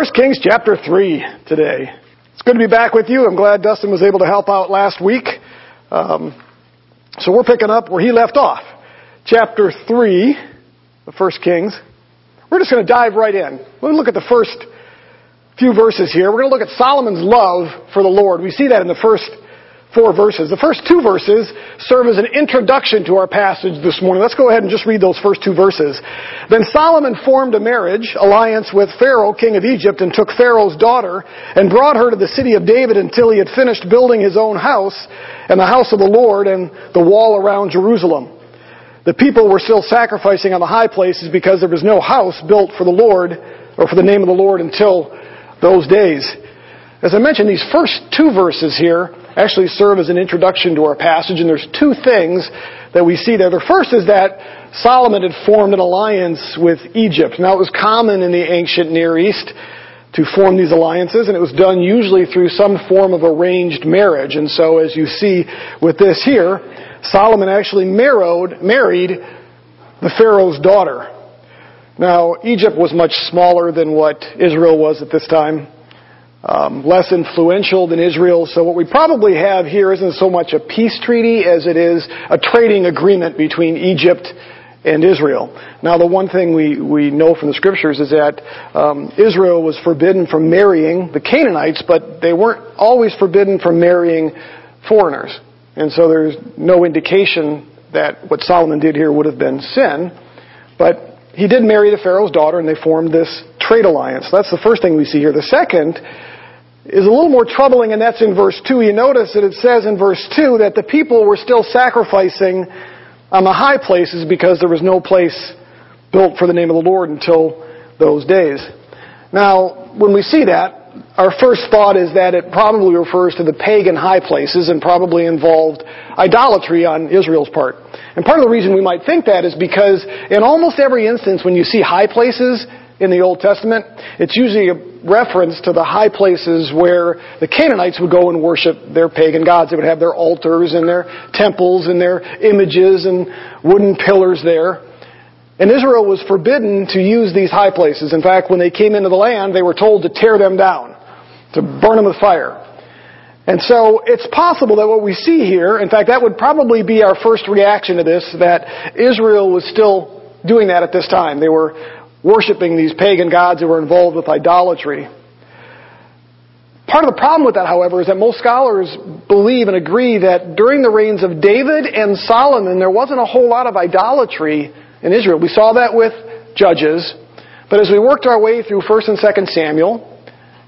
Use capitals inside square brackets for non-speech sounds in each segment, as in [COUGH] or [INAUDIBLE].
1 Kings chapter 3 today. It's good to be back with you. I'm glad Dustin was able to help out last week. Um, so we're picking up where he left off. Chapter 3 of 1 Kings. We're just going to dive right in. Going to look at the first few verses here. We're going to look at Solomon's love for the Lord. We see that in the first four verses. The first two verses serve as an introduction to our passage this morning. Let's go ahead and just read those first two verses. Then Solomon formed a marriage alliance with Pharaoh, king of Egypt, and took Pharaoh's daughter and brought her to the city of David until he had finished building his own house and the house of the Lord and the wall around Jerusalem. The people were still sacrificing on the high places because there was no house built for the Lord or for the name of the Lord until those days. As I mentioned, these first two verses here actually serve as an introduction to our passage, and there's two things that we see there. The first is that Solomon had formed an alliance with Egypt. Now, it was common in the ancient Near East to form these alliances, and it was done usually through some form of arranged marriage. And so, as you see with this here, Solomon actually married, married the Pharaoh's daughter. Now, Egypt was much smaller than what Israel was at this time um, less influential than Israel. So what we probably have here isn't so much a peace treaty as it is a trading agreement between Egypt and Israel. Now, the one thing we, we know from the scriptures is that um, Israel was forbidden from marrying the Canaanites, but they weren't always forbidden from marrying foreigners. And so there's no indication that what Solomon did here would have been sin. But he did marry the Pharaoh's daughter, and they formed this trade alliance. That's the first thing we see here. The second is a little more troubling, and that's in verse 2. You notice that it says in verse 2 that the people were still sacrificing um, on the high places because there was no place built for the name of the Lord until those days. Now, when we see that, our first thought is that it probably refers to the pagan high places and probably involved idolatry on Israel's part. And part of the reason we might think that is because in almost every instance when you see high places, in the Old Testament, it's usually a reference to the high places where the Canaanites would go and worship their pagan gods. They would have their altars and their temples and their images and wooden pillars there. And Israel was forbidden to use these high places. In fact, when they came into the land, they were told to tear them down, to burn them with fire. And so it's possible that what we see here, in fact, that would probably be our first reaction to this, that Israel was still doing that at this time. They were worshiping these pagan gods who were involved with idolatry. Part of the problem with that, however, is that most scholars believe and agree that during the reigns of David and Solomon, there wasn't a whole lot of idolatry in Israel. We saw that with Judges, but as we worked our way through 1st and 2nd Samuel,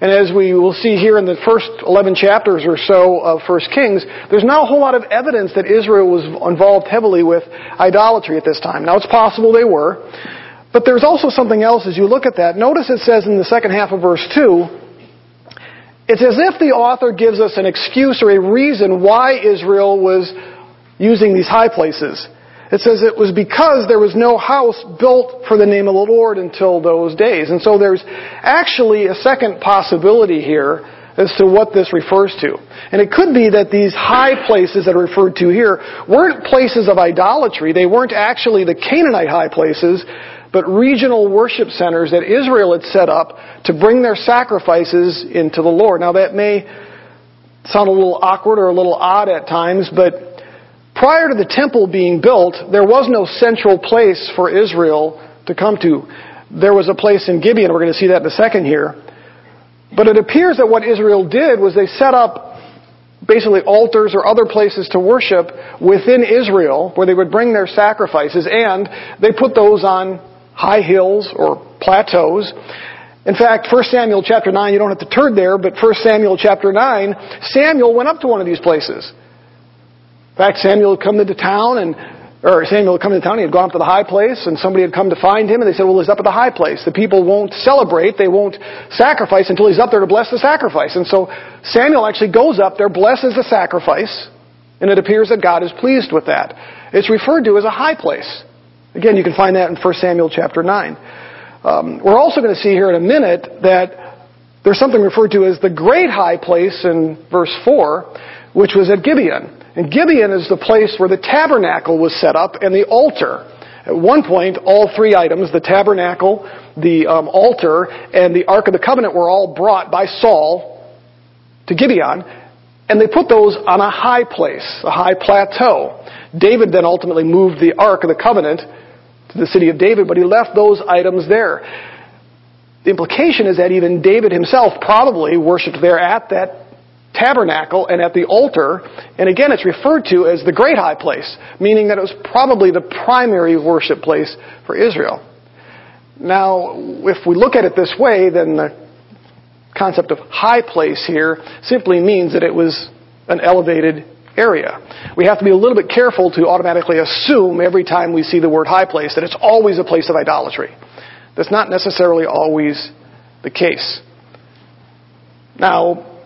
and as we will see here in the first 11 chapters or so of 1st Kings, there's not a whole lot of evidence that Israel was involved heavily with idolatry at this time. Now, it's possible they were, but there's also something else as you look at that. Notice it says in the second half of verse 2, it's as if the author gives us an excuse or a reason why Israel was using these high places. It says it was because there was no house built for the name of the Lord until those days. And so there's actually a second possibility here as to what this refers to. And it could be that these high places that are referred to here weren't places of idolatry. They weren't actually the Canaanite high places, but regional worship centers that Israel had set up to bring their sacrifices into the Lord. Now that may sound a little awkward or a little odd at times, but prior to the temple being built, there was no central place for Israel to come to. There was a place in Gibeon, we're going to see that in a second here. But it appears that what Israel did was they set up basically altars or other places to worship within Israel where they would bring their sacrifices and they put those on high hills or plateaus. In fact, 1 Samuel chapter 9, you don't have to turn there, but 1 Samuel chapter 9, Samuel went up to one of these places. In fact, Samuel had come into town and or Samuel had come into town, he had gone up to the high place, and somebody had come to find him, and they said, well, he's up at the high place. The people won't celebrate, they won't sacrifice until he's up there to bless the sacrifice. And so Samuel actually goes up there, blesses the sacrifice, and it appears that God is pleased with that. It's referred to as a high place. Again, you can find that in 1 Samuel chapter 9. Um, we're also going to see here in a minute that there's something referred to as the great high place in verse 4, which was at Gibeon. And Gibeon is the place where the tabernacle was set up and the altar. At one point, all three items, the tabernacle, the um, altar, and the Ark of the Covenant were all brought by Saul to Gibeon, and they put those on a high place, a high plateau. David then ultimately moved the Ark of the Covenant to the city of David, but he left those items there. The implication is that even David himself probably worshipped there at that tabernacle and at the altar. And again, it's referred to as the great high place, meaning that it was probably the primary worship place for Israel. Now, if we look at it this way, then the concept of high place here simply means that it was an elevated area. We have to be a little bit careful to automatically assume every time we see the word high place that it's always a place of idolatry. That's not necessarily always the case. Now,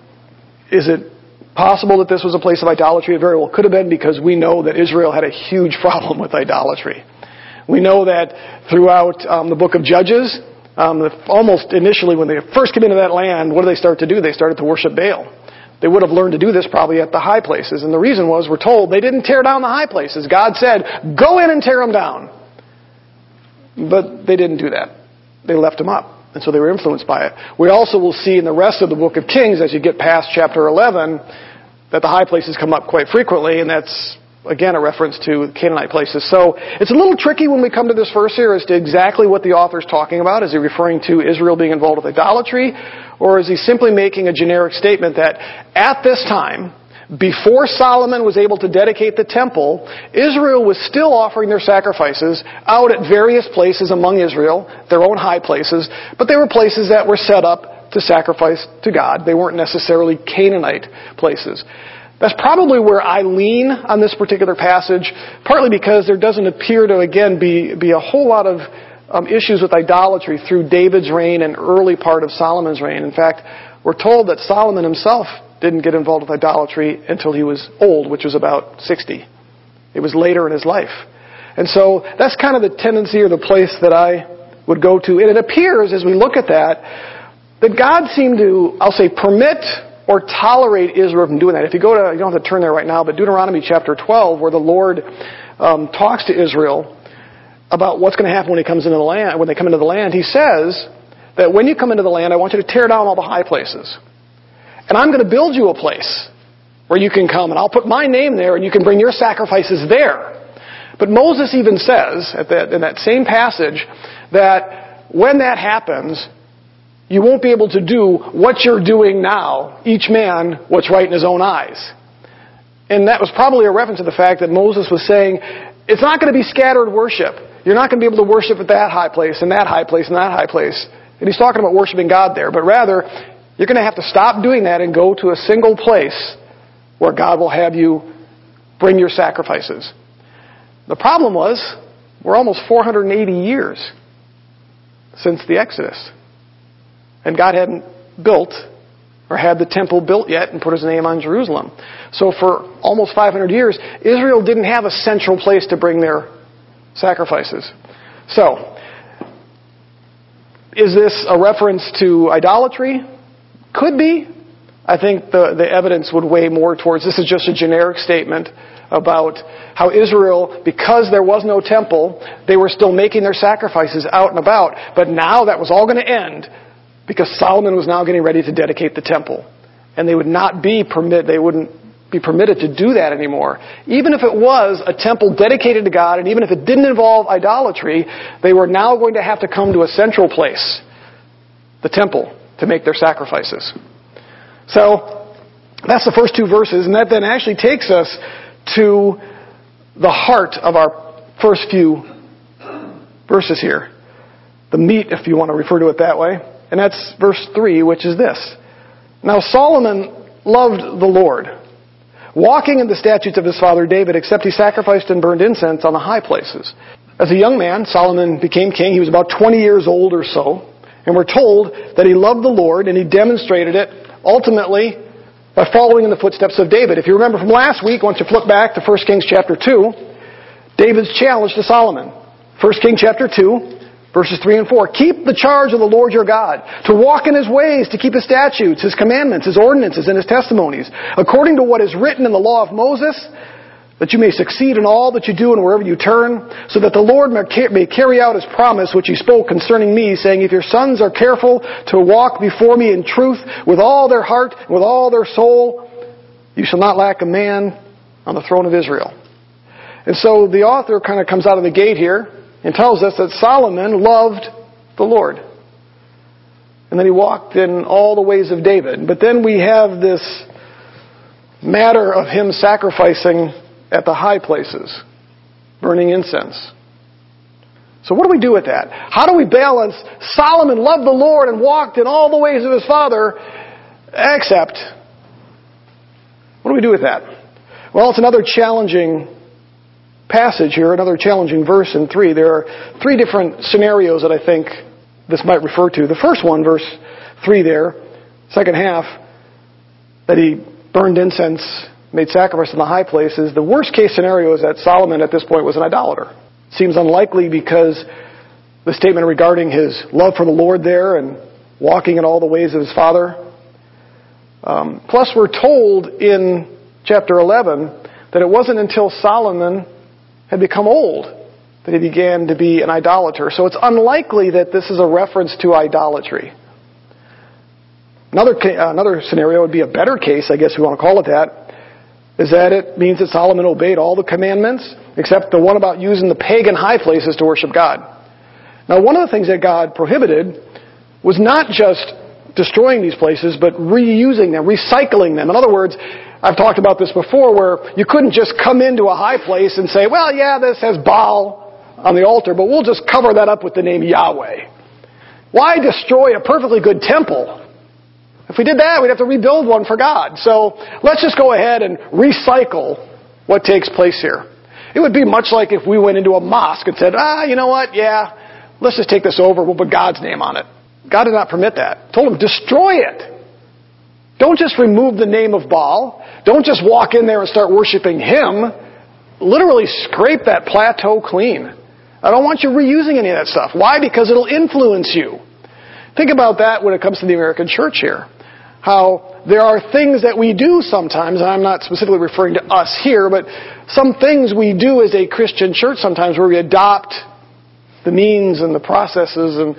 is it possible that this was a place of idolatry? It very well could have been because we know that Israel had a huge [LAUGHS] problem with idolatry. We know that throughout um, the book of Judges, um, almost initially when they first came into that land, what did they start to do? They started to worship Baal. They would have learned to do this probably at the high places. And the reason was, we're told, they didn't tear down the high places. God said, go in and tear them down. But they didn't do that. They left them up. And so they were influenced by it. We also will see in the rest of the book of Kings, as you get past chapter 11, that the high places come up quite frequently, and that's, again, a reference to Canaanite places. So it's a little tricky when we come to this verse here as to exactly what the author's talking about. Is he referring to Israel being involved with idolatry? Or is he simply making a generic statement that at this time, before Solomon was able to dedicate the temple, Israel was still offering their sacrifices out at various places among Israel, their own high places, but they were places that were set up to sacrifice to God. They weren't necessarily Canaanite places. That's probably where I lean on this particular passage, partly because there doesn't appear to, again, be, be a whole lot of um, issues with idolatry through David's reign and early part of Solomon's reign. In fact, we're told that Solomon himself didn't get involved with idolatry until he was old, which was about 60. It was later in his life. And so that's kind of the tendency or the place that I would go to. And it appears, as we look at that, that God seemed to, I'll say, permit or tolerate Israel from doing that. If you go to, you don't have to turn there right now, but Deuteronomy chapter 12, where the Lord um, talks to Israel about what's going to happen when he comes into the land, when they come into the land, he says that when you come into the land, I want you to tear down all the high places. And I'm going to build you a place where you can come, and I'll put my name there, and you can bring your sacrifices there. But Moses even says, that, in that same passage, that when that happens, you won't be able to do what you're doing now, each man what's right in his own eyes. And that was probably a reference to the fact that Moses was saying, it's not going to be scattered worship. You're not going to be able to worship at that high place, and that high place, and that high place. And he's talking about worshiping God there. But rather, you're going to have to stop doing that and go to a single place where God will have you bring your sacrifices. The problem was, we're almost 480 years since the Exodus. And God hadn't built or had the temple built yet and put his name on Jerusalem. So for almost 500 years, Israel didn't have a central place to bring their sacrifices. So, is this a reference to idolatry? Could be. I think the, the evidence would weigh more towards this is just a generic statement about how Israel, because there was no temple, they were still making their sacrifices out and about. But now that was all going to end because Solomon was now getting ready to dedicate the temple. And they would not be permit, they wouldn't be permitted to do that anymore. Even if it was a temple dedicated to God, and even if it didn't involve idolatry, they were now going to have to come to a central place, the temple to make their sacrifices. So, that's the first two verses, and that then actually takes us to the heart of our first few verses here. The meat, if you want to refer to it that way. And that's verse 3, which is this. Now Solomon loved the Lord, walking in the statutes of his father David, except he sacrificed and burned incense on the high places. As a young man, Solomon became king. He was about 20 years old or so. And we're told that he loved the Lord and he demonstrated it ultimately by following in the footsteps of David. If you remember from last week, once you flip back to 1 Kings chapter 2, David's challenge to Solomon. 1 Kings chapter 2, verses 3 and 4. Keep the charge of the Lord your God, to walk in his ways, to keep his statutes, his commandments, his ordinances, and his testimonies, according to what is written in the law of Moses, that you may succeed in all that you do and wherever you turn, so that the Lord may carry out his promise which he spoke concerning me, saying, If your sons are careful to walk before me in truth with all their heart, and with all their soul, you shall not lack a man on the throne of Israel. And so the author kind of comes out of the gate here and tells us that Solomon loved the Lord. And then he walked in all the ways of David. But then we have this matter of him sacrificing at the high places, burning incense. So what do we do with that? How do we balance Solomon loved the Lord and walked in all the ways of his father, except what do we do with that? Well, it's another challenging passage here, another challenging verse in 3. There are three different scenarios that I think this might refer to. The first one, verse 3 there, second half, that he burned incense made sacrifice in the high places, the worst case scenario is that Solomon at this point was an idolater. Seems unlikely because the statement regarding his love for the Lord there and walking in all the ways of his father. Um, plus, we're told in chapter 11 that it wasn't until Solomon had become old that he began to be an idolater. So it's unlikely that this is a reference to idolatry. Another, another scenario would be a better case, I guess we want to call it that, is that it means that Solomon obeyed all the commandments except the one about using the pagan high places to worship God. Now, one of the things that God prohibited was not just destroying these places, but reusing them, recycling them. In other words, I've talked about this before where you couldn't just come into a high place and say, well, yeah, this has Baal on the altar, but we'll just cover that up with the name Yahweh. Why destroy a perfectly good temple if we did that, we'd have to rebuild one for God. So let's just go ahead and recycle what takes place here. It would be much like if we went into a mosque and said, ah, you know what, yeah, let's just take this over, we'll put God's name on it. God did not permit that. Told him, destroy it. Don't just remove the name of Baal. Don't just walk in there and start worshiping him. Literally scrape that plateau clean. I don't want you reusing any of that stuff. Why? Because it'll influence you. Think about that when it comes to the American church here how there are things that we do sometimes, and I'm not specifically referring to us here, but some things we do as a Christian church sometimes where we adopt the means and the processes and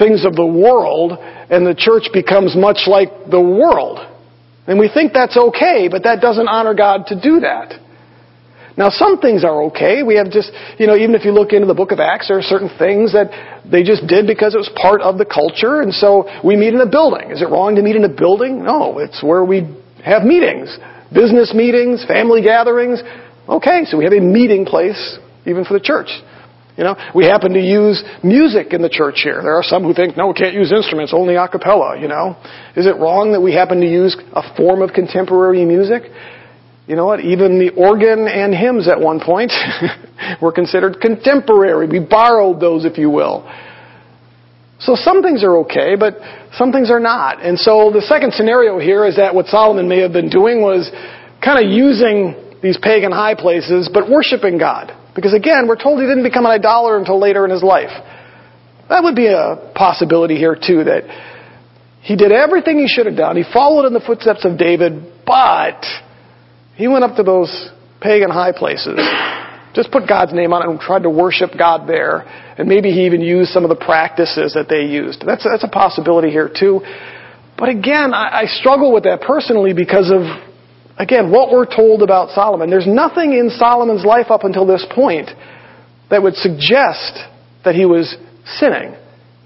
things of the world, and the church becomes much like the world. And we think that's okay, but that doesn't honor God to do that. Now, some things are okay. We have just, you know, even if you look into the book of Acts, there are certain things that they just did because it was part of the culture, and so we meet in a building. Is it wrong to meet in a building? No, it's where we have meetings. Business meetings, family gatherings. Okay, so we have a meeting place even for the church. You know, we happen to use music in the church here. There are some who think, no, we can't use instruments, only a cappella, you know. Is it wrong that we happen to use a form of contemporary music? You know what? Even the organ and hymns at one point [LAUGHS] were considered contemporary. We borrowed those, if you will. So some things are okay, but some things are not. And so the second scenario here is that what Solomon may have been doing was kind of using these pagan high places, but worshiping God. Because again, we're told he didn't become an idolater until later in his life. That would be a possibility here too, that he did everything he should have done. He followed in the footsteps of David, but he went up to those pagan high places, just put God's name on it and tried to worship God there. And maybe he even used some of the practices that they used. That's, that's a possibility here too. But again, I, I struggle with that personally because of, again, what we're told about Solomon. There's nothing in Solomon's life up until this point that would suggest that he was sinning.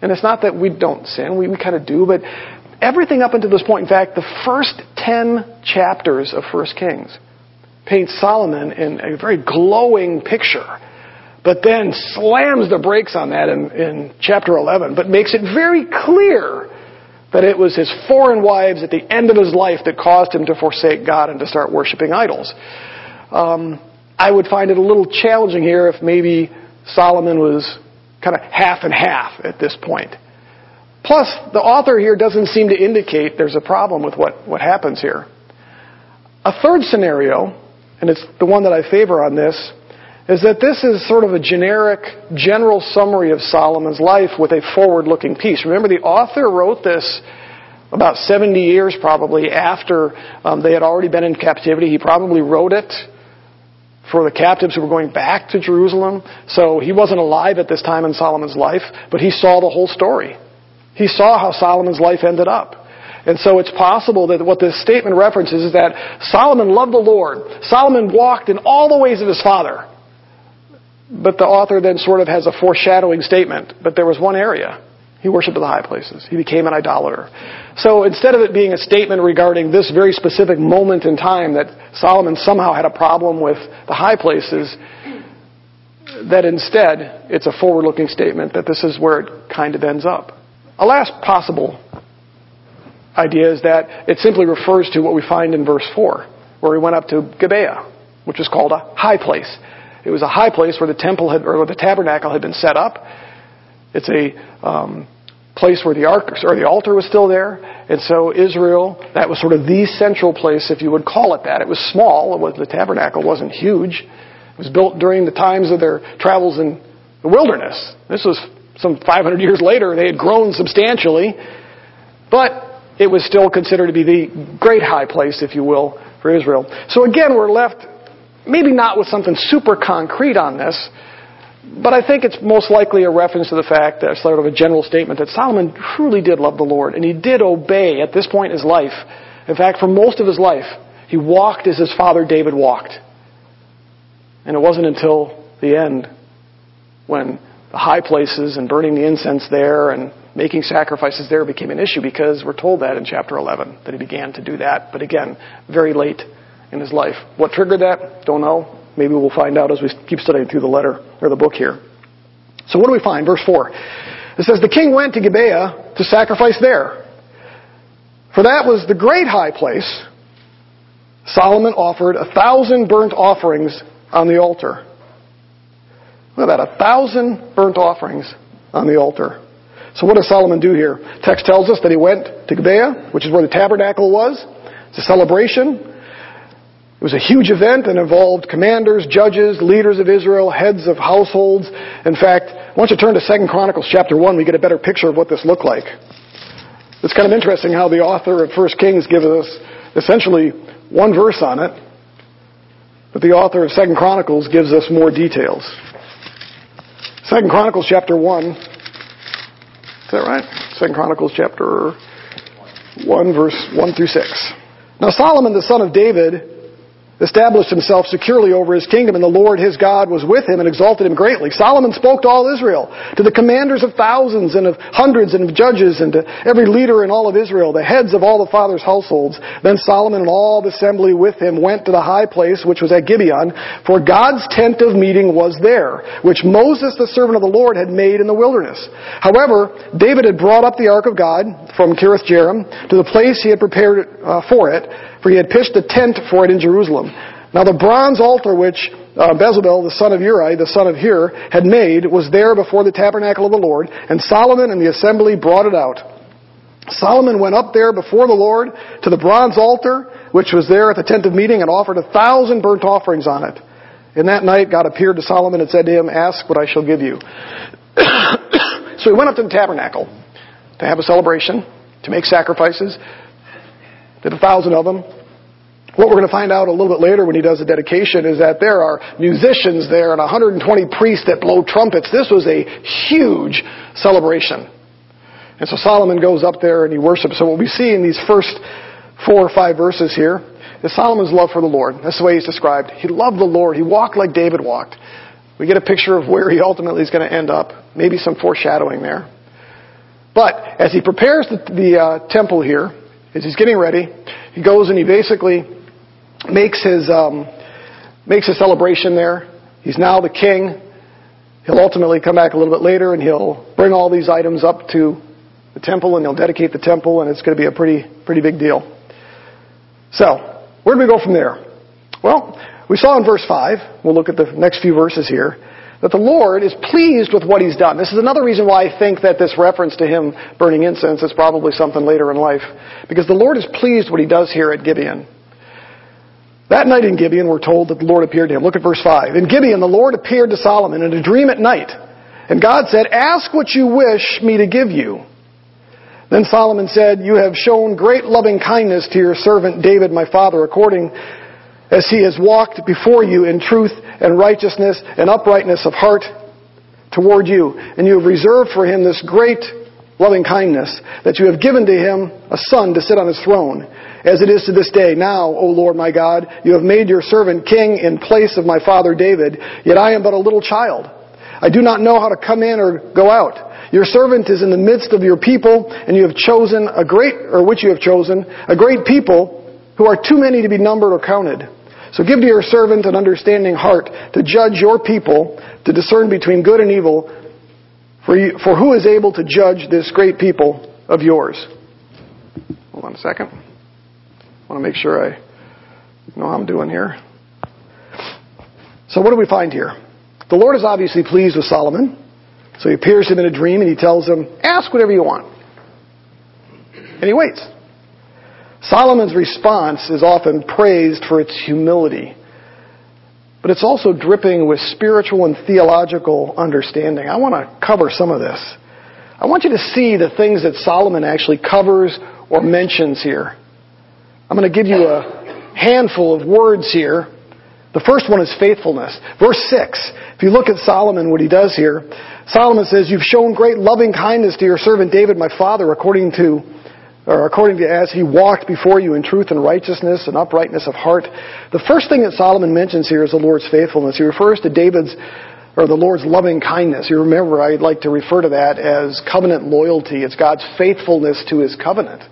And it's not that we don't sin, we, we kind of do, but everything up until this point, in fact, the first ten chapters of First Kings paints Solomon in a very glowing picture, but then slams the brakes on that in, in chapter 11, but makes it very clear that it was his foreign wives at the end of his life that caused him to forsake God and to start worshiping idols. Um, I would find it a little challenging here if maybe Solomon was kind of half and half at this point. Plus, the author here doesn't seem to indicate there's a problem with what, what happens here. A third scenario, and it's the one that I favor on this, is that this is sort of a generic, general summary of Solomon's life with a forward looking piece. Remember, the author wrote this about 70 years probably after um, they had already been in captivity. He probably wrote it for the captives who were going back to Jerusalem. So he wasn't alive at this time in Solomon's life, but he saw the whole story. He saw how Solomon's life ended up. And so it's possible that what this statement references is that Solomon loved the Lord. Solomon walked in all the ways of his father. But the author then sort of has a foreshadowing statement. But there was one area. He worshiped at the high places. He became an idolater. So instead of it being a statement regarding this very specific moment in time that Solomon somehow had a problem with the high places, that instead it's a forward looking statement that this is where it kind of ends up. A last possible idea is that it simply refers to what we find in verse 4, where he went up to Gibeah, which is called a high place. It was a high place where the temple had, or where the tabernacle had been set up. It's a um, place where the ark or the altar was still there, and so Israel that was sort of the central place, if you would call it that. It was small. It was, the tabernacle wasn't huge. It was built during the times of their travels in the wilderness. This was some 500 years later. They had grown substantially, but it was still considered to be the great high place, if you will, for Israel. So again, we're left maybe not with something super concrete on this, but I think it's most likely a reference to the fact that sort of a general statement that Solomon truly did love the Lord and he did obey at this point in his life. In fact, for most of his life, he walked as his father David walked. And it wasn't until the end when the high places and burning the incense there and making sacrifices there became an issue because we're told that in chapter 11 that he began to do that. But again, very late in his life. What triggered that? Don't know. Maybe we'll find out as we keep studying through the letter or the book here. So what do we find? Verse 4. It says, The king went to Gibeah to sacrifice there. For that was the great high place. Solomon offered a thousand burnt offerings on the altar. Look at that, a thousand burnt offerings on the altar. So what does Solomon do here? Text tells us that he went to Gibeah, which is where the tabernacle was. It's a celebration. It was a huge event and involved commanders, judges, leaders of Israel, heads of households. In fact, once you turn to 2 Chronicles chapter 1, we get a better picture of what this looked like. It's kind of interesting how the author of 1 Kings gives us essentially one verse on it, but the author of 2 Chronicles gives us more details. 2 Chronicles chapter 1, is that right? 2 Chronicles chapter 1 verse 1 through 6. Now Solomon the son of David established himself securely over his kingdom, and the Lord his God was with him and exalted him greatly. Solomon spoke to all Israel, to the commanders of thousands and of hundreds and of judges, and to every leader in all of Israel, the heads of all the fathers' households. Then Solomon and all the assembly with him went to the high place which was at Gibeon, for God's tent of meeting was there, which Moses the servant of the Lord had made in the wilderness. However, David had brought up the ark of God from Kiriath Jearim to the place he had prepared uh, for it, for he had pitched a tent for it in Jerusalem. Now the bronze altar which uh, Bezalel, the son of Uri, the son of Hur, had made was there before the tabernacle of the Lord, and Solomon and the assembly brought it out. Solomon went up there before the Lord to the bronze altar, which was there at the tent of meeting, and offered a thousand burnt offerings on it. And that night God appeared to Solomon and said to him, Ask what I shall give you. [COUGHS] so he went up to the tabernacle to have a celebration, to make sacrifices, did a thousand of them. What we're going to find out a little bit later when he does the dedication is that there are musicians there and 120 priests that blow trumpets. This was a huge celebration. And so Solomon goes up there and he worships. So what we see in these first four or five verses here is Solomon's love for the Lord. That's the way he's described. He loved the Lord. He walked like David walked. We get a picture of where he ultimately is going to end up. Maybe some foreshadowing there. But as he prepares the, the uh, temple here, as he's getting ready, he goes and he basically makes his um, makes a celebration there. He's now the king. He'll ultimately come back a little bit later and he'll bring all these items up to the temple and he'll dedicate the temple and it's going to be a pretty pretty big deal. So, where do we go from there? Well, we saw in verse 5, we'll look at the next few verses here, that the Lord is pleased with what he's done. This is another reason why I think that this reference to him burning incense is probably something later in life. Because the Lord is pleased what he does here at Gibeon. That night in Gibeon, we're told that the Lord appeared to him. Look at verse 5. In Gibeon, the Lord appeared to Solomon in a dream at night. And God said, Ask what you wish me to give you. Then Solomon said, You have shown great loving kindness to your servant David, my father, according as he has walked before you in truth and righteousness and uprightness of heart toward you. And you have reserved for him this great loving kindness that you have given to him a son to sit on his throne, as it is to this day. Now, O Lord my God, you have made your servant king in place of my father David, yet I am but a little child. I do not know how to come in or go out. Your servant is in the midst of your people, and you have chosen a great, or which you have chosen, a great people who are too many to be numbered or counted. So give to your servant an understanding heart to judge your people, to discern between good and evil, for, you, for who is able to judge this great people of yours? Hold on a second. I want to make sure I know how I'm doing here. So what do we find here? The Lord is obviously pleased with Solomon. So he appears to him in a dream and he tells him, ask whatever you want. And he waits. Solomon's response is often praised for its humility, but it's also dripping with spiritual and theological understanding. I want to cover some of this. I want you to see the things that Solomon actually covers or mentions here. I'm going to give you a handful of words here. The first one is faithfulness. Verse 6. If you look at Solomon, what he does here, Solomon says, You've shown great loving kindness to your servant David, my father, according to or according to as he walked before you in truth and righteousness and uprightness of heart. The first thing that Solomon mentions here is the Lord's faithfulness. He refers to David's or the Lord's loving kindness. You remember, I'd like to refer to that as covenant loyalty. It's God's faithfulness to his covenant.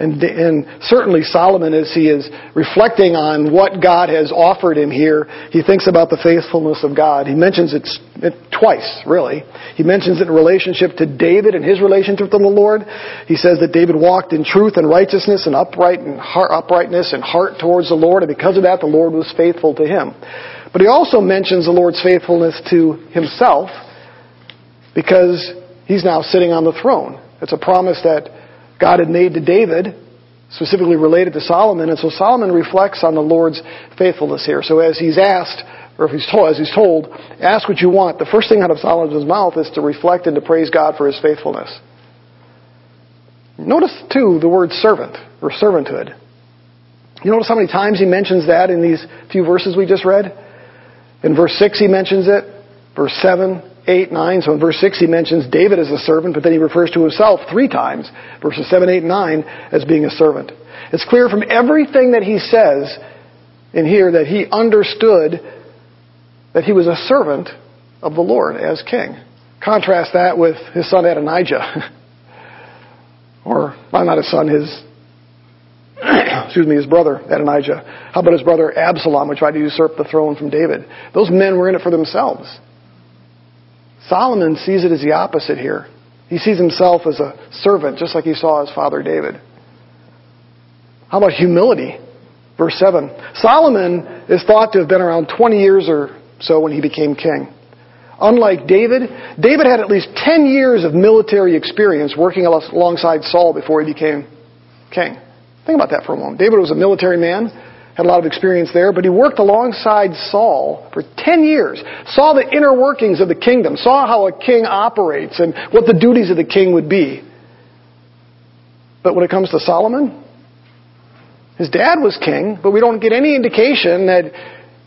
And, and, certainly Solomon, as he is reflecting on what God has offered him here, he thinks about the faithfulness of God. He mentions it, it twice, really. He mentions it in relationship to David and his relationship with the Lord. He says that David walked in truth and righteousness and upright and heart, uprightness and heart towards the Lord, and because of that, the Lord was faithful to him. But he also mentions the Lord's faithfulness to himself because he's now sitting on the throne. It's a promise that God had made to David, specifically related to Solomon. And so Solomon reflects on the Lord's faithfulness here. So as he's asked, or if he's told, as he's told, ask what you want, the first thing out of Solomon's mouth is to reflect and to praise God for his faithfulness. Notice, too, the word servant, or servanthood. You notice how many times he mentions that in these few verses we just read? In verse 6 he mentions it. Verse 7, 8, 9. So in verse 6 he mentions David as a servant, but then he refers to himself three times, verses 7, 8, 9, as being a servant. It's clear from everything that he says in here that he understood that he was a servant of the Lord as king. Contrast that with his son Adonijah. [LAUGHS] or, well, not his son, his, [COUGHS] excuse me, his brother Adonijah. How about his brother Absalom, who tried to usurp the throne from David? Those men were in it for themselves. Solomon sees it as the opposite here. He sees himself as a servant, just like he saw his father David. How about humility? Verse 7. Solomon is thought to have been around 20 years or so when he became king. Unlike David, David had at least 10 years of military experience working alongside Saul before he became king. Think about that for a moment. David was a military man, had a lot of experience there, but he worked alongside Saul for 10 years, saw the inner workings of the kingdom, saw how a king operates and what the duties of the king would be. But when it comes to Solomon, his dad was king, but we don't get any indication that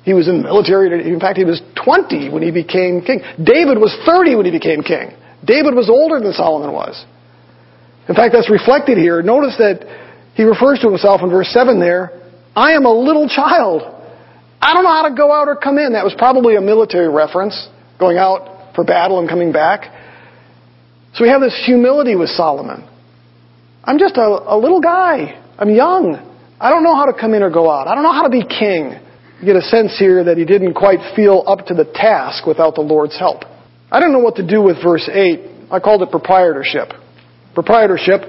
he was in the military. In fact, he was 20 when he became king. David was 30 when he became king. David was older than Solomon was. In fact, that's reflected here. Notice that he refers to himself in verse 7 there I am a little child. I don't know how to go out or come in. That was probably a military reference, going out for battle and coming back. So we have this humility with Solomon. I'm just a, a little guy. I'm young. I don't know how to come in or go out. I don't know how to be king. You get a sense here that he didn't quite feel up to the task without the Lord's help. I don't know what to do with verse 8. I called it proprietorship. Proprietorship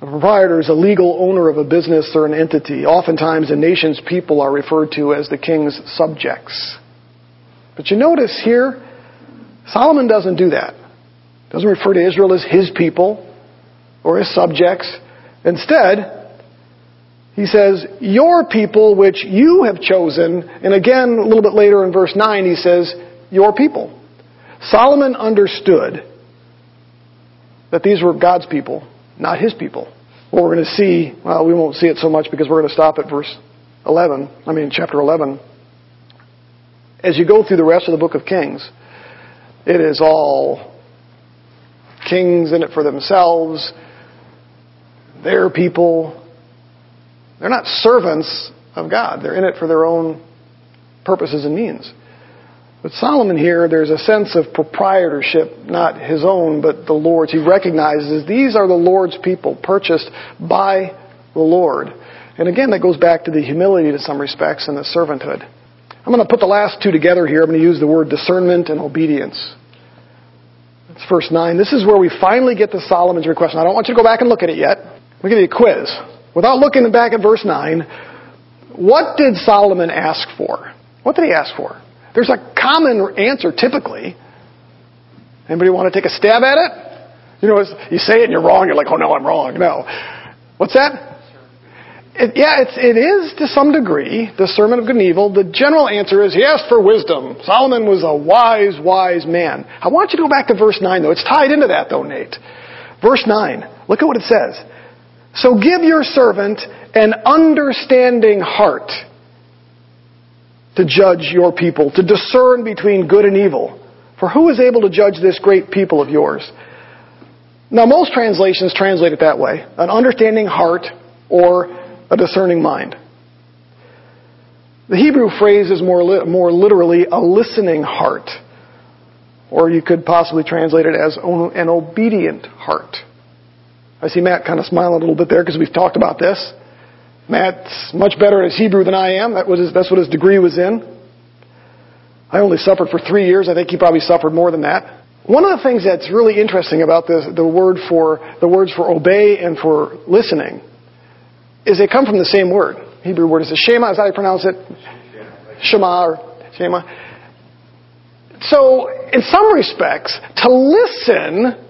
a proprietor is a legal owner of a business or an entity. Oftentimes, a nation's people are referred to as the king's subjects. But you notice here, Solomon doesn't do that. Doesn't refer to Israel as his people or his subjects. Instead, he says, Your people which you have chosen, and again, a little bit later in verse 9, he says, Your people. Solomon understood that these were God's people not his people. What we're going to see, well, we won't see it so much because we're going to stop at verse 11, I mean chapter 11, as you go through the rest of the book of Kings, it is all kings in it for themselves, their people. They're not servants of God. They're in it for their own purposes and means. But Solomon here, there's a sense of proprietorship, not his own, but the Lord's. He recognizes these are the Lord's people, purchased by the Lord. And again, that goes back to the humility to some respects and the servanthood. I'm going to put the last two together here. I'm going to use the word discernment and obedience. That's verse 9. This is where we finally get to Solomon's request. I don't want you to go back and look at it yet. We'll give you a quiz. Without looking back at verse 9, what did Solomon ask for? What did he ask for? There's a common answer typically. Anybody want to take a stab at it? You know, you say it and you're wrong. You're like, oh no, I'm wrong. No. What's that? It, yeah, it's, it is to some degree the Sermon of good and evil. The general answer is he asked for wisdom. Solomon was a wise, wise man. I want you to go back to verse 9 though. It's tied into that though, Nate. Verse 9. Look at what it says. So give your servant an understanding heart to judge your people, to discern between good and evil. For who is able to judge this great people of yours? Now most translations translate it that way. An understanding heart or a discerning mind. The Hebrew phrase is more, li- more literally a listening heart. Or you could possibly translate it as an obedient heart. I see Matt kind of smiling a little bit there because we've talked about this. Matt's much better at Hebrew than I am. That was his, that's what his degree was in. I only suffered for three years. I think he probably suffered more than that. One of the things that's really interesting about this, the word for the words for obey and for listening is they come from the same word. Hebrew word is a shema. Is how you pronounce it? Shema or shema. So, in some respects, to listen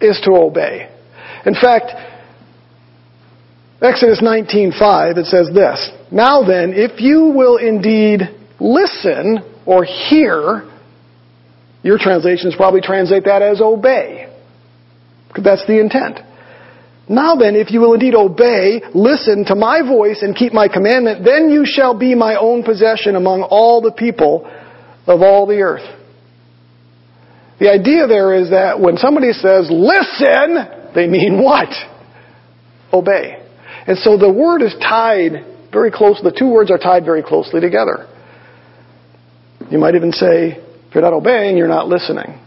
is to obey. In fact, Exodus 19:5 it says this, "Now then, if you will indeed listen or hear, your translations probably translate that as obey. Because that's the intent. Now then, if you will indeed obey, listen to my voice and keep my commandment, then you shall be my own possession among all the people of all the earth. The idea there is that when somebody says, listen, they mean what? Obey. And so the word is tied very close, the two words are tied very closely together. You might even say, if you're not obeying, you're not listening.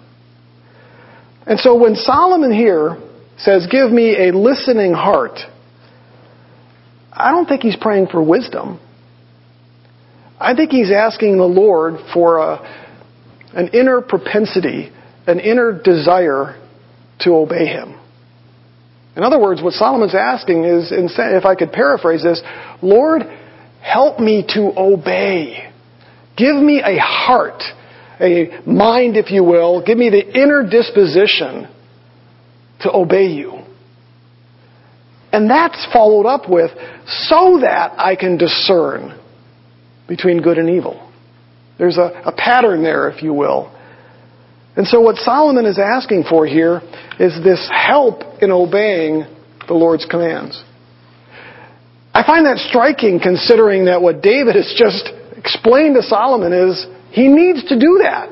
And so when Solomon here says, Give me a listening heart, I don't think he's praying for wisdom. I think he's asking the Lord for a, an inner propensity, an inner desire to obey him. In other words, what Solomon's asking is, if I could paraphrase this, Lord, help me to obey. Give me a heart, a mind, if you will. Give me the inner disposition to obey you. And that's followed up with, so that I can discern between good and evil. There's a, a pattern there, if you will. And so what Solomon is asking for here is this help in obeying the Lord's commands. I find that striking considering that what David has just explained to Solomon is he needs to do that.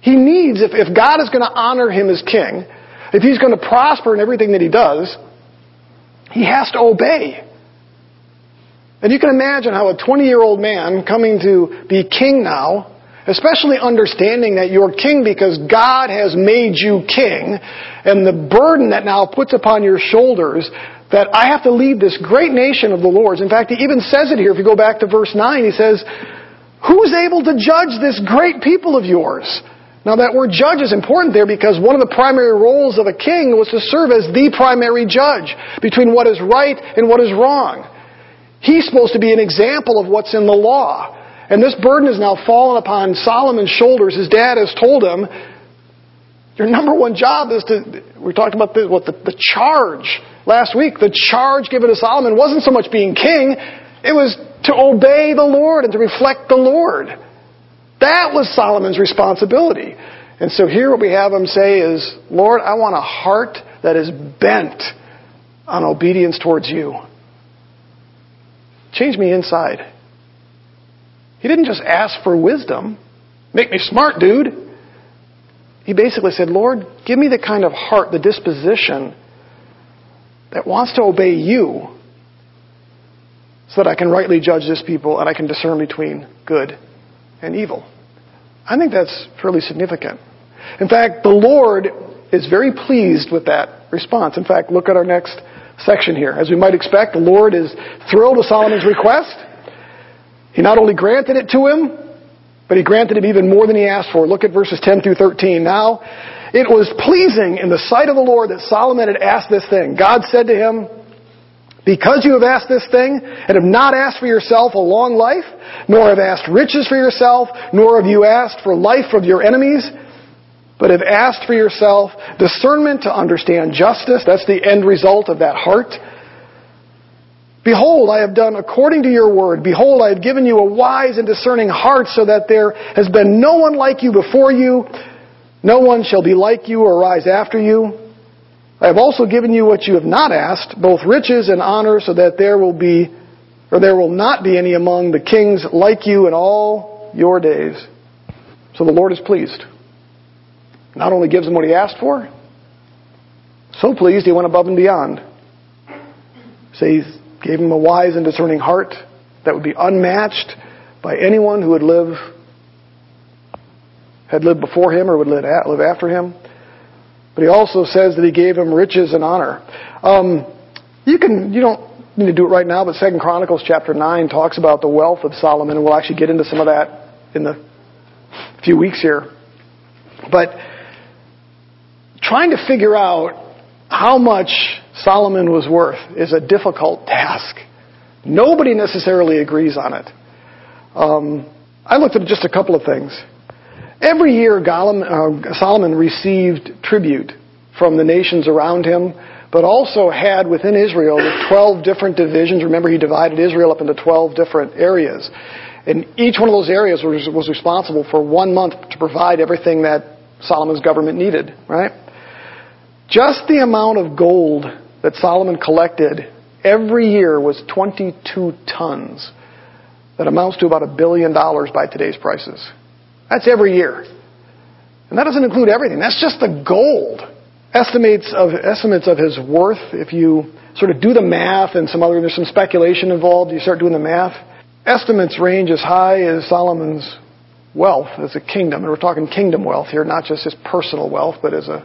He needs, if, if God is going to honor him as king, if he's going to prosper in everything that he does, he has to obey. And you can imagine how a 20 year old man coming to be king now, especially understanding that you're king because God has made you king, and the burden that now puts upon your shoulders that I have to lead this great nation of the Lord's. In fact, he even says it here. If you go back to verse 9, he says, Who's able to judge this great people of yours? Now that word judge is important there because one of the primary roles of a king was to serve as the primary judge between what is right and what is wrong. He's supposed to be an example of what's in the law. And this burden has now fallen upon Solomon's shoulders. His dad has told him, your number one job is to, we talked about this, what the, the charge last week. The charge given to Solomon wasn't so much being king, it was to obey the Lord and to reflect the Lord. That was Solomon's responsibility. And so here what we have him say is, Lord, I want a heart that is bent on obedience towards you. change me inside. He didn't just ask for wisdom, make me smart, dude. He basically said, Lord, give me the kind of heart, the disposition that wants to obey you so that I can rightly judge this people and I can discern between good and evil. I think that's fairly significant. In fact, the Lord is very pleased with that response. In fact, look at our next section here. As we might expect, the Lord is thrilled with Solomon's request. He not only granted it to him, but he granted him even more than he asked for. Look at verses 10 through 13. Now, it was pleasing in the sight of the Lord that Solomon had asked this thing. God said to him, because you have asked this thing, and have not asked for yourself a long life, nor have asked riches for yourself, nor have you asked for life of your enemies, but have asked for yourself discernment to understand justice, that's the end result of that heart, Behold, I have done according to your word. Behold, I have given you a wise and discerning heart so that there has been no one like you before you. No one shall be like you or rise after you. I have also given you what you have not asked, both riches and honor, so that there will be, or there will not be any among the kings like you in all your days. So the Lord is pleased. Not only gives him what he asked for, so pleased he went above and beyond. Says gave him a wise and discerning heart that would be unmatched by anyone who would live had lived before him or would live after him. But he also says that he gave him riches and honor. Um, you can you don't need to do it right now, but Second Chronicles chapter nine talks about the wealth of Solomon, and we'll actually get into some of that in the few weeks here. But trying to figure out how much Solomon was worth is a difficult task. Nobody necessarily agrees on it. Um, I looked at just a couple of things. Every year, uh, Solomon received tribute from the nations around him, but also had within Israel 12 different divisions. Remember, he divided Israel up into 12 different areas. And each one of those areas was, was responsible for one month to provide everything that Solomon's government needed, right? Just the amount of gold that Solomon collected every year was 22 tons. That amounts to about a billion dollars by today's prices. That's every year. And that doesn't include everything. That's just the gold. Estimates of, estimates of his worth, if you sort of do the math and some other, there's some speculation involved, you start doing the math. Estimates range as high as Solomon's wealth as a kingdom. And we're talking kingdom wealth here, not just his personal wealth, but as a,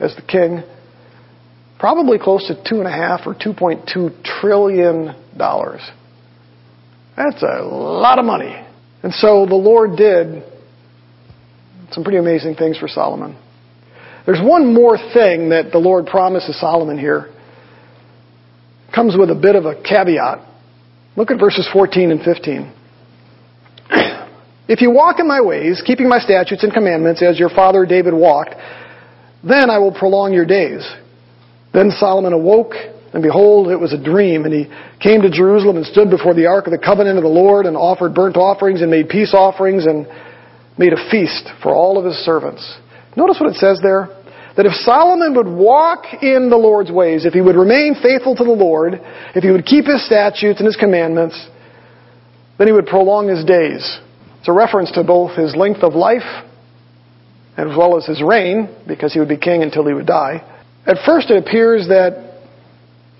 as the king. Probably close to two and a half or 2.2 trillion dollars. That's a lot of money. And so the Lord did some pretty amazing things for Solomon. There's one more thing that the Lord promises Solomon here. It comes with a bit of a caveat. Look at verses 14 and 15. [CLEARS THROAT] If you walk in my ways, keeping my statutes and commandments as your father David walked, then I will prolong your days. Then Solomon awoke, and behold, it was a dream, and he came to Jerusalem and stood before the ark of the covenant of the Lord and offered burnt offerings and made peace offerings and made a feast for all of his servants. Notice what it says there. That if Solomon would walk in the Lord's ways, if he would remain faithful to the Lord, if he would keep his statutes and his commandments, then he would prolong his days. It's a reference to both his length of life as well as his reign, because he would be king until he would die. At first it appears that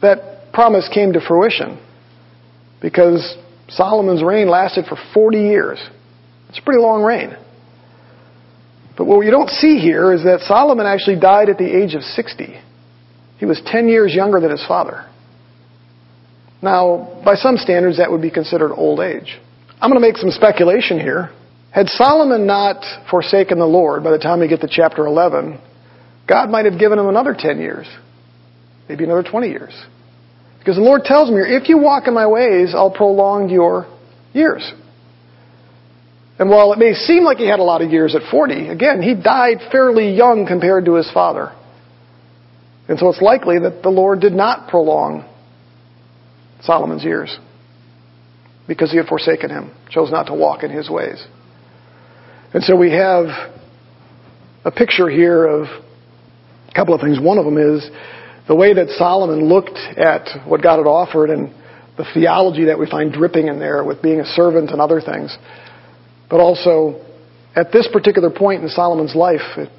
that promise came to fruition because Solomon's reign lasted for 40 years. It's a pretty long reign. But what you don't see here is that Solomon actually died at the age of 60. He was 10 years younger than his father. Now, by some standards, that would be considered old age. I'm going to make some speculation here. Had Solomon not forsaken the Lord by the time we get to chapter 11, God might have given him another 10 years, maybe another 20 years. Because the Lord tells me, if you walk in my ways, I'll prolong your years. And while it may seem like he had a lot of years at 40, again, he died fairly young compared to his father. And so it's likely that the Lord did not prolong Solomon's years because he had forsaken him, chose not to walk in his ways. And so we have a picture here of couple of things. One of them is the way that Solomon looked at what God had offered and the theology that we find dripping in there with being a servant and other things. But also, at this particular point in Solomon's life, it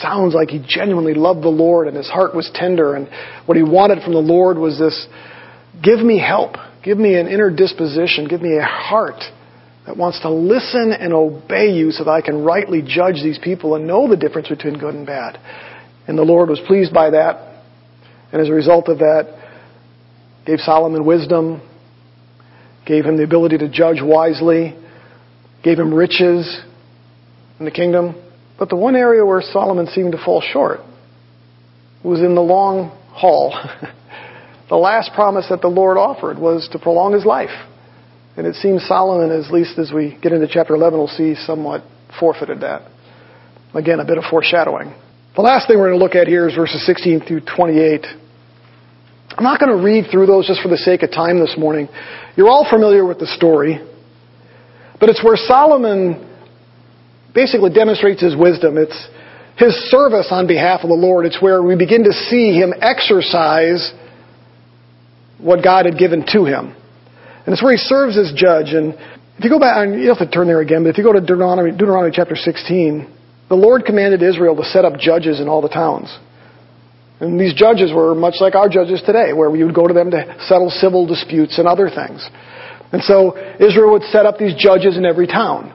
sounds like he genuinely loved the Lord and his heart was tender and what he wanted from the Lord was this, give me help. Give me an inner disposition. Give me a heart that wants to listen and obey you so that I can rightly judge these people and know the difference between good and bad. And the Lord was pleased by that. And as a result of that, gave Solomon wisdom, gave him the ability to judge wisely, gave him riches in the kingdom. But the one area where Solomon seemed to fall short was in the long haul. [LAUGHS] the last promise that the Lord offered was to prolong his life. And it seems Solomon, at least as we get into chapter 11, will see somewhat forfeited that. Again, a bit of foreshadowing. The last thing we're going to look at here is verses 16 through 28. I'm not going to read through those just for the sake of time this morning. You're all familiar with the story. But it's where Solomon basically demonstrates his wisdom. It's his service on behalf of the Lord. It's where we begin to see him exercise what God had given to him. And it's where he serves as judge. And if you go back, and you have to turn there again, but if you go to Deuteronomy, Deuteronomy chapter 16, the Lord commanded Israel to set up judges in all the towns. And these judges were much like our judges today, where we would go to them to settle civil disputes and other things. And so Israel would set up these judges in every town.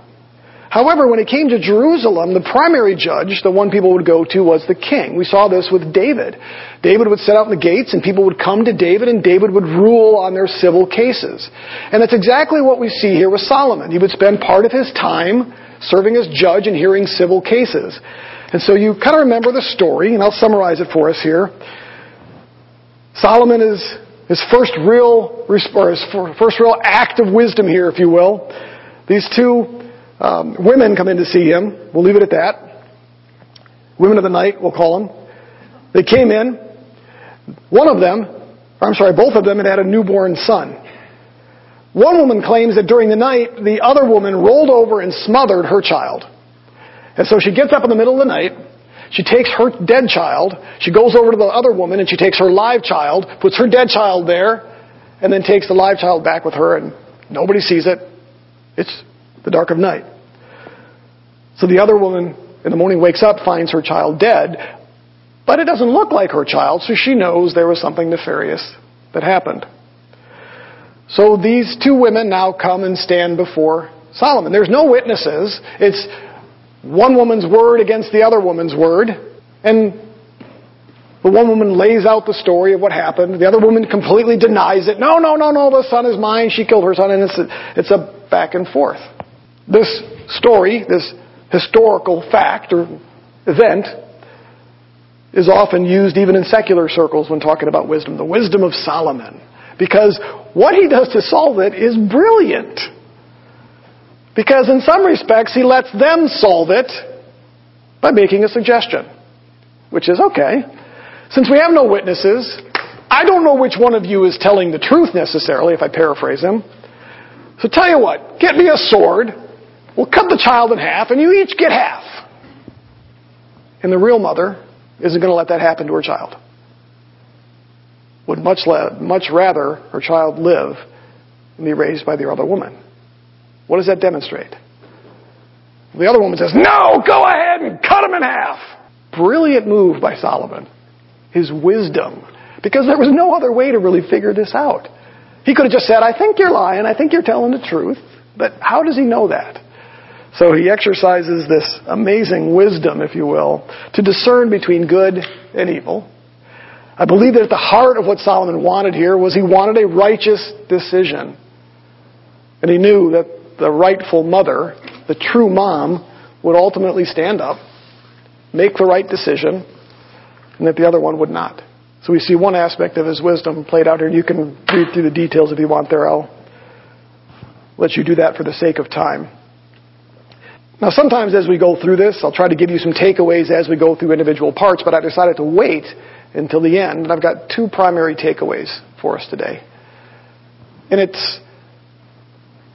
However, when it came to Jerusalem, the primary judge, the one people would go to, was the king. We saw this with David. David would set out in the gates and people would come to David and David would rule on their civil cases. And that's exactly what we see here with Solomon. He would spend part of his time serving as judge and hearing civil cases. And so you kind of remember the story, and I'll summarize it for us here. Solomon is his first real, or his first real act of wisdom here, if you will. These two um, women come in to see him. We'll leave it at that. Women of the night, we'll call them. They came in. One of them, I'm sorry, both of them had had a newborn son. One woman claims that during the night, the other woman rolled over and smothered her child. And so she gets up in the middle of the night, she takes her dead child, she goes over to the other woman and she takes her live child, puts her dead child there, and then takes the live child back with her and nobody sees it. It's the dark of night. So the other woman in the morning wakes up, finds her child dead, but it doesn't look like her child, so she knows there was something nefarious that happened. So these two women now come and stand before Solomon. There's no witnesses. It's one woman's word against the other woman's word. And the one woman lays out the story of what happened. The other woman completely denies it. No, no, no, no, the son is mine. She killed her son. And it's a, it's a back and forth. This story, this historical fact or event, is often used even in secular circles when talking about wisdom. The wisdom of Solomon. Because what he does to solve it is brilliant. Because in some respects, he lets them solve it by making a suggestion. Which is okay. Since we have no witnesses, I don't know which one of you is telling the truth necessarily, if I paraphrase him. So tell you what, get me a sword, we'll cut the child in half, and you each get half. And the real mother isn't going to let that happen to her child. Would much, le- much rather her child live and be raised by the other woman. What does that demonstrate? The other woman says, No, go ahead and cut him in half. Brilliant move by Solomon. His wisdom. Because there was no other way to really figure this out. He could have just said, I think you're lying, I think you're telling the truth. But how does he know that? So he exercises this amazing wisdom, if you will, to discern between good and evil. I believe that at the heart of what Solomon wanted here was he wanted a righteous decision. And he knew that the rightful mother, the true mom, would ultimately stand up, make the right decision, and that the other one would not. So we see one aspect of his wisdom played out here. You can read through the details if you want there. I'll let you do that for the sake of time. Now, sometimes as we go through this, I'll try to give you some takeaways as we go through individual parts, but I decided to wait until the end, and I've got two primary takeaways for us today. And it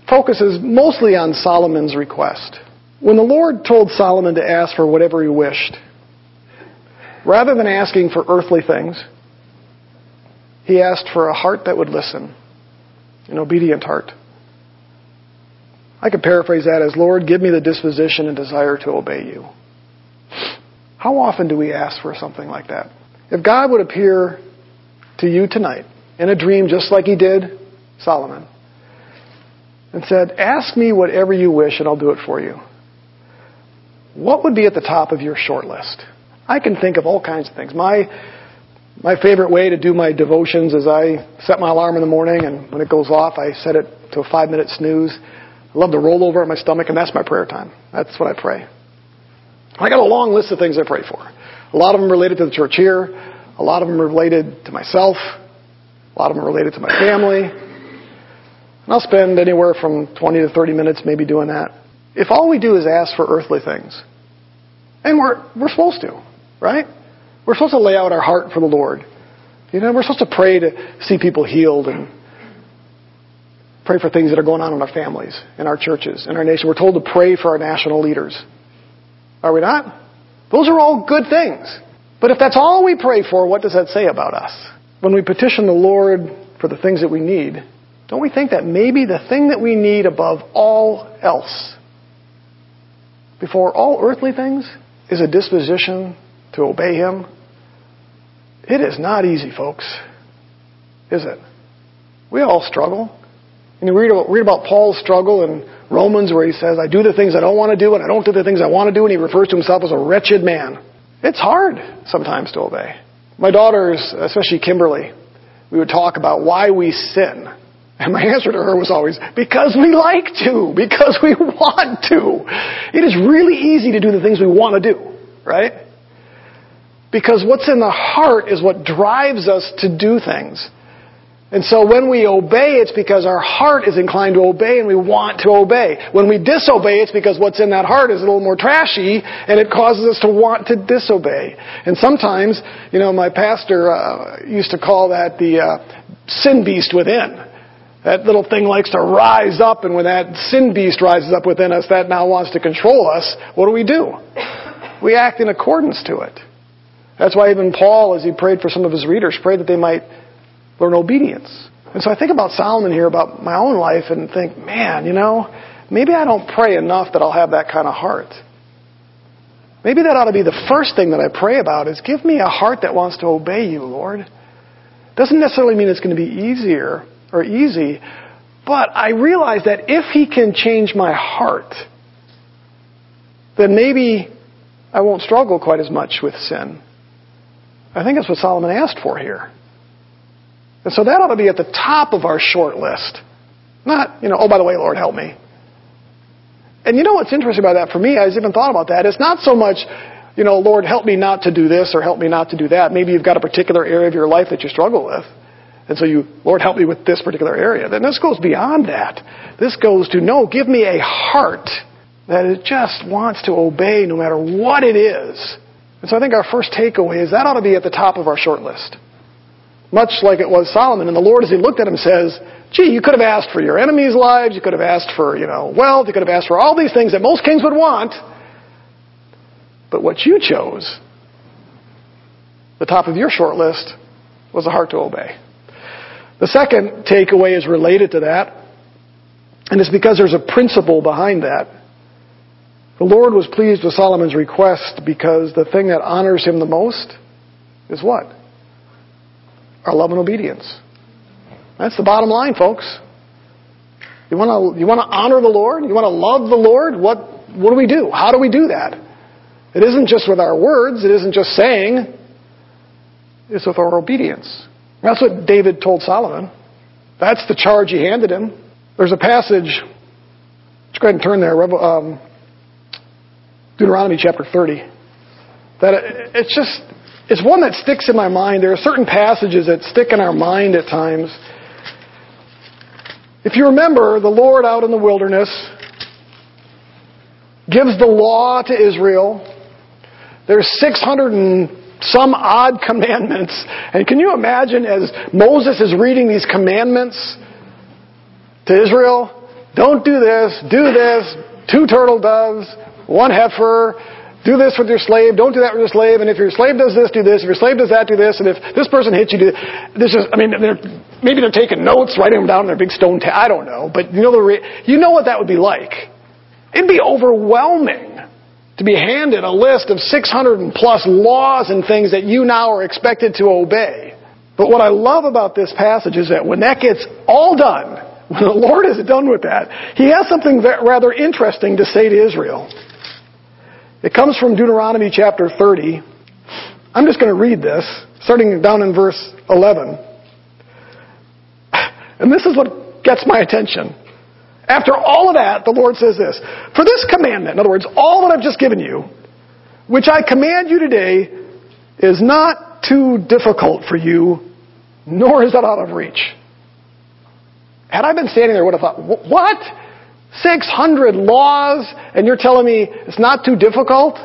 focuses mostly on Solomon's request. When the Lord told Solomon to ask for whatever he wished, rather than asking for earthly things, he asked for a heart that would listen. an obedient heart. I could paraphrase that as, Lord, give me the disposition and desire to obey you. How often do we ask for something like that? If God would appear to you tonight in a dream just like he did Solomon and said, ask me whatever you wish and I'll do it for you. What would be at the top of your short list? I can think of all kinds of things. My, my favorite way to do my devotions is I set my alarm in the morning and when it goes off, I set it to a five minute snooze. I love to roll over on my stomach and that's my prayer time. That's what I pray. I got a long list of things I pray for. A lot of them related to the church here. A lot of them related to myself. A lot of them related to my family. And I'll spend anywhere from 20 to 30 minutes maybe doing that. If all we do is ask for earthly things, and we're, we're supposed to, right? We're supposed to lay out our heart for the Lord. You know, we're supposed to pray to see people healed and pray for things that are going on in our families, in our churches, in our nation. We're told to pray for our national leaders. Are we not? Those are all good things. But if that's all we pray for, what does that say about us? When we petition the Lord for the things that we need, don't we think that maybe the thing that we need above all else, before all earthly things, is a disposition to obey Him? It is not easy, folks. Is it? We all struggle. And you read about, read about Paul's struggle in Romans where he says, I do the things I don't want to do and I don't do the things I want to do, and he refers to himself as a wretched man. It's hard sometimes to obey. My daughters, especially Kimberly, we would talk about why we sin. And my [LAUGHS] answer to her was always, because we like to, because we [LAUGHS] want to. It is really easy to do the things we want to do, right? Because what's in the heart is what drives us to do things. And so when we obey, it's because our heart is inclined to obey and we want to obey. When we disobey, it's because what's in that heart is a little more trashy and it causes us to want to disobey. And sometimes, you know, my pastor uh, used to call that the uh, sin beast within. That little thing likes to rise up, and when that sin beast rises up within us, that now wants to control us. What do we do? We act in accordance to it. That's why even Paul, as he prayed for some of his readers, prayed that they might learn obedience. And so I think about Solomon here, about my own life, and think, man, you know, maybe I don't pray enough that I'll have that kind of heart. Maybe that ought to be the first thing that I pray about is give me a heart that wants to obey you, Lord. Doesn't necessarily mean it's going to be easier or easy, but I realize that if He can change my heart, then maybe I won't struggle quite as much with sin. I think that's what Solomon asked for here. And so that ought to be at the top of our short list. Not, you know, oh, by the way, Lord, help me. And you know what's interesting about that for me? I have even thought about that. It's not so much, you know, Lord, help me not to do this or help me not to do that. Maybe you've got a particular area of your life that you struggle with. And so you, Lord, help me with this particular area. Then this goes beyond that. This goes to, no, give me a heart that it just wants to obey no matter what it is. And so I think our first takeaway is that ought to be at the top of our short list. Much like it was Solomon. And the Lord, as he looked at him, says, gee, you could have asked for your enemies' lives, you could have asked for, you know, wealth, you could have asked for all these things that most kings would want. But what you chose, the top of your short list, was a heart to obey. The second takeaway is related to that, and it's because there's a principle behind that. The Lord was pleased with Solomon's request because the thing that honors him the most is what? Our love and obedience. That's the bottom line, folks. You want to you want to honor the Lord? You want to love the Lord? What what do we do? How do we do that? It isn't just with our words, it isn't just saying, it's with our obedience. That's what David told Solomon. That's the charge he handed him. There's a passage, let's go ahead and turn there, um, Deuteronomy chapter 30. That it's just, it's one that sticks in my mind. There are certain passages that stick in our mind at times. If you remember, the Lord out in the wilderness gives the law to Israel. There's 600 and some odd [LAUGHS] commandments. And can you imagine as Moses is reading these commandments to Israel? Don't do this, do this, two turtle doves, one heifer, do this with your slave, don't do that with your slave, and if your slave does this, do this, if your slave does that, do this, and if this person hits you, do this. Is, I mean, they're, maybe they're taking notes, writing them down in their big stone ta- I don't know, but you know, the re- you know what that would be like. It'd be overwhelming to be handed a list of 600 and plus laws and things that you now are expected to obey. But what I love about this passage is that when that gets all done, when the Lord is done with that, He has something rather interesting to say to Israel. It comes from Deuteronomy chapter 30. I'm just going to read this, starting down in verse 11. And this is what gets my attention. After all of that, the Lord says this For this commandment, in other words, all that I've just given you, which I command you today, is not too difficult for you, nor is it out of reach. Had I been standing there, I would have thought, what? 600 laws, and you're telling me it's not too difficult?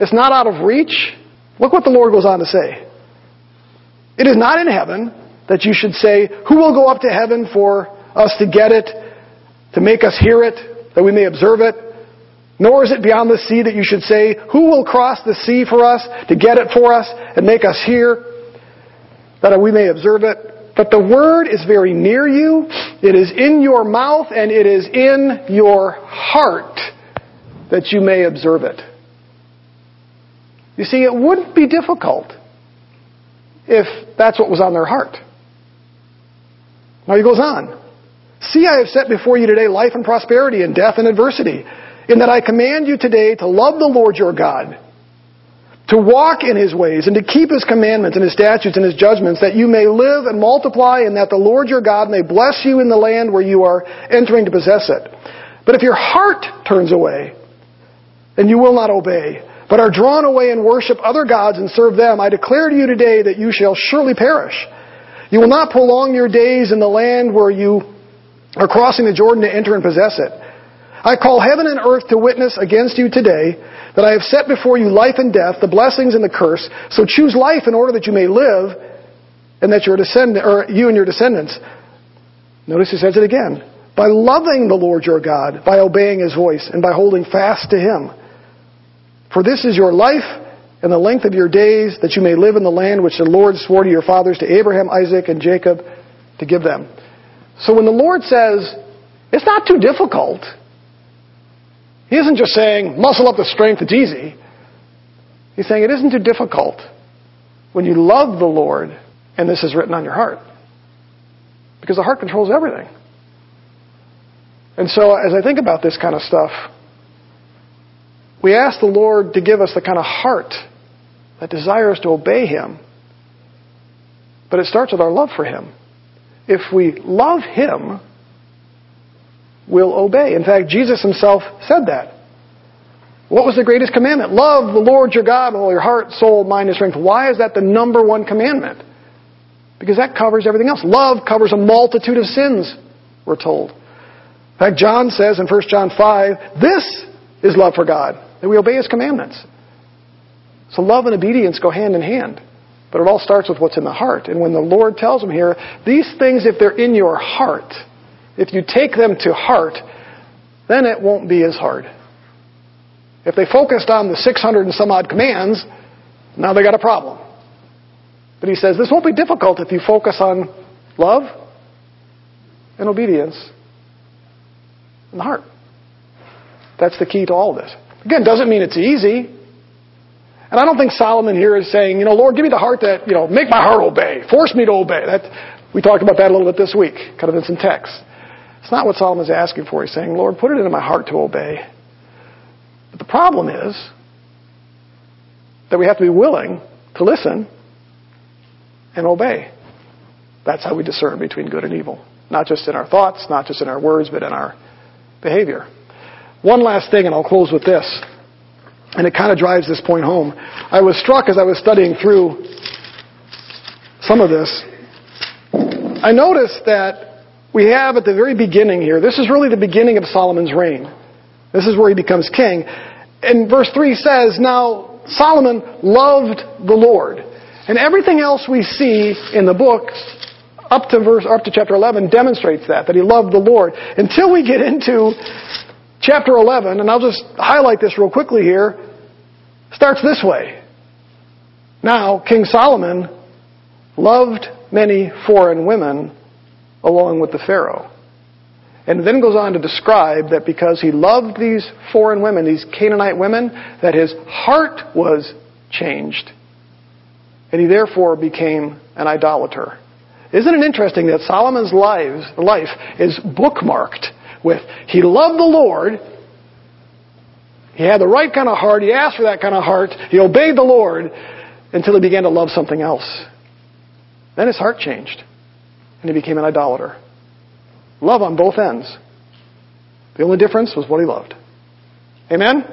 It's not out of reach? Look what the Lord goes on to say. It is not in heaven that you should say, Who will go up to heaven for us to get it, to make us hear it, that we may observe it? Nor is it beyond the sea that you should say, Who will cross the sea for us, to get it for us, and make us hear, that we may observe it? But the word is very near you. It is in your mouth and it is in your heart that you may observe it. You see, it wouldn't be difficult if that's what was on their heart. Now he goes on. See, I have set before you today life and prosperity and death and adversity, in that I command you today to love the Lord your God to walk in his ways and to keep his commandments and his statutes and his judgments, that you may live and multiply, and that the Lord your God may bless you in the land where you are entering to possess it. But if your heart turns away, and you will not obey, but are drawn away and worship other gods and serve them, I declare to you today that you shall surely perish. You will not prolong your days in the land where you are crossing the Jordan to enter and possess it. I call heaven and earth to witness against you today that I have set before you life and death, the blessings and the curse. So choose life in order that you may live, and that your descendant, or you and your descendants. Notice he says it again. By loving the Lord your God, by obeying his voice, and by holding fast to him. For this is your life and the length of your days, that you may live in the land which the Lord swore to your fathers, to Abraham, Isaac, and Jacob, to give them. So when the Lord says, it's not too difficult, he isn't just saying, muscle up the strength, it's easy. He's saying it isn't too difficult when you love the Lord and this is written on your heart. Because the heart controls everything. And so as I think about this kind of stuff, we ask the Lord to give us the kind of heart that desires to obey Him. But it starts with our love for Him. If we love Him, will obey. In fact, Jesus himself said that. What was the greatest commandment? Love the Lord your God with all your heart, soul, mind, and strength. Why is that the number one commandment? Because that covers everything else. Love covers a multitude of sins, we're told. In fact, John says in 1 John 5, this is love for God, that we obey His commandments. So love and obedience go hand in hand. But it all starts with what's in the heart. And when the Lord tells them here, these things, if they're in your heart, if you take them to heart, then it won't be as hard. If they focused on the 600 and some odd commands, now they got a problem. But he says this won't be difficult if you focus on love and obedience in the heart. That's the key to all this. Again, doesn't mean it's easy. And I don't think Solomon here is saying, you know, Lord, give me the heart that, you know, make my heart obey. Force me to obey. That, we talked about that a little bit this week, kind of in some texts. It's not what Solomon's asking for. He's saying, Lord, put it into my heart to obey. But the problem is that we have to be willing to listen and obey. That's how we discern between good and evil. Not just in our thoughts, not just in our words, but in our behavior. One last thing, and I'll close with this. And it kind of drives this point home. I was struck as I was studying through some of this. I noticed that we have at the very beginning here, this is really the beginning of Solomon's reign. This is where he becomes king. And verse 3 says, Now Solomon loved the Lord. And everything else we see in the book up to verse up to chapter 11 demonstrates that that he loved the Lord. Until we get into chapter 11, and I'll just highlight this real quickly here. starts this way. Now, King Solomon loved many foreign women along with the Pharaoh. And then goes on to describe that because he loved these foreign women, these Canaanite women, that his heart was changed. And he therefore became an idolater. Isn't it interesting that Solomon's lives, life is bookmarked with he loved the Lord, he had the right kind of heart, he asked for that kind of heart, he obeyed the Lord until he began to love something else. Then his heart changed and he became an idolater. Love on both ends. The only difference was what he loved. Amen?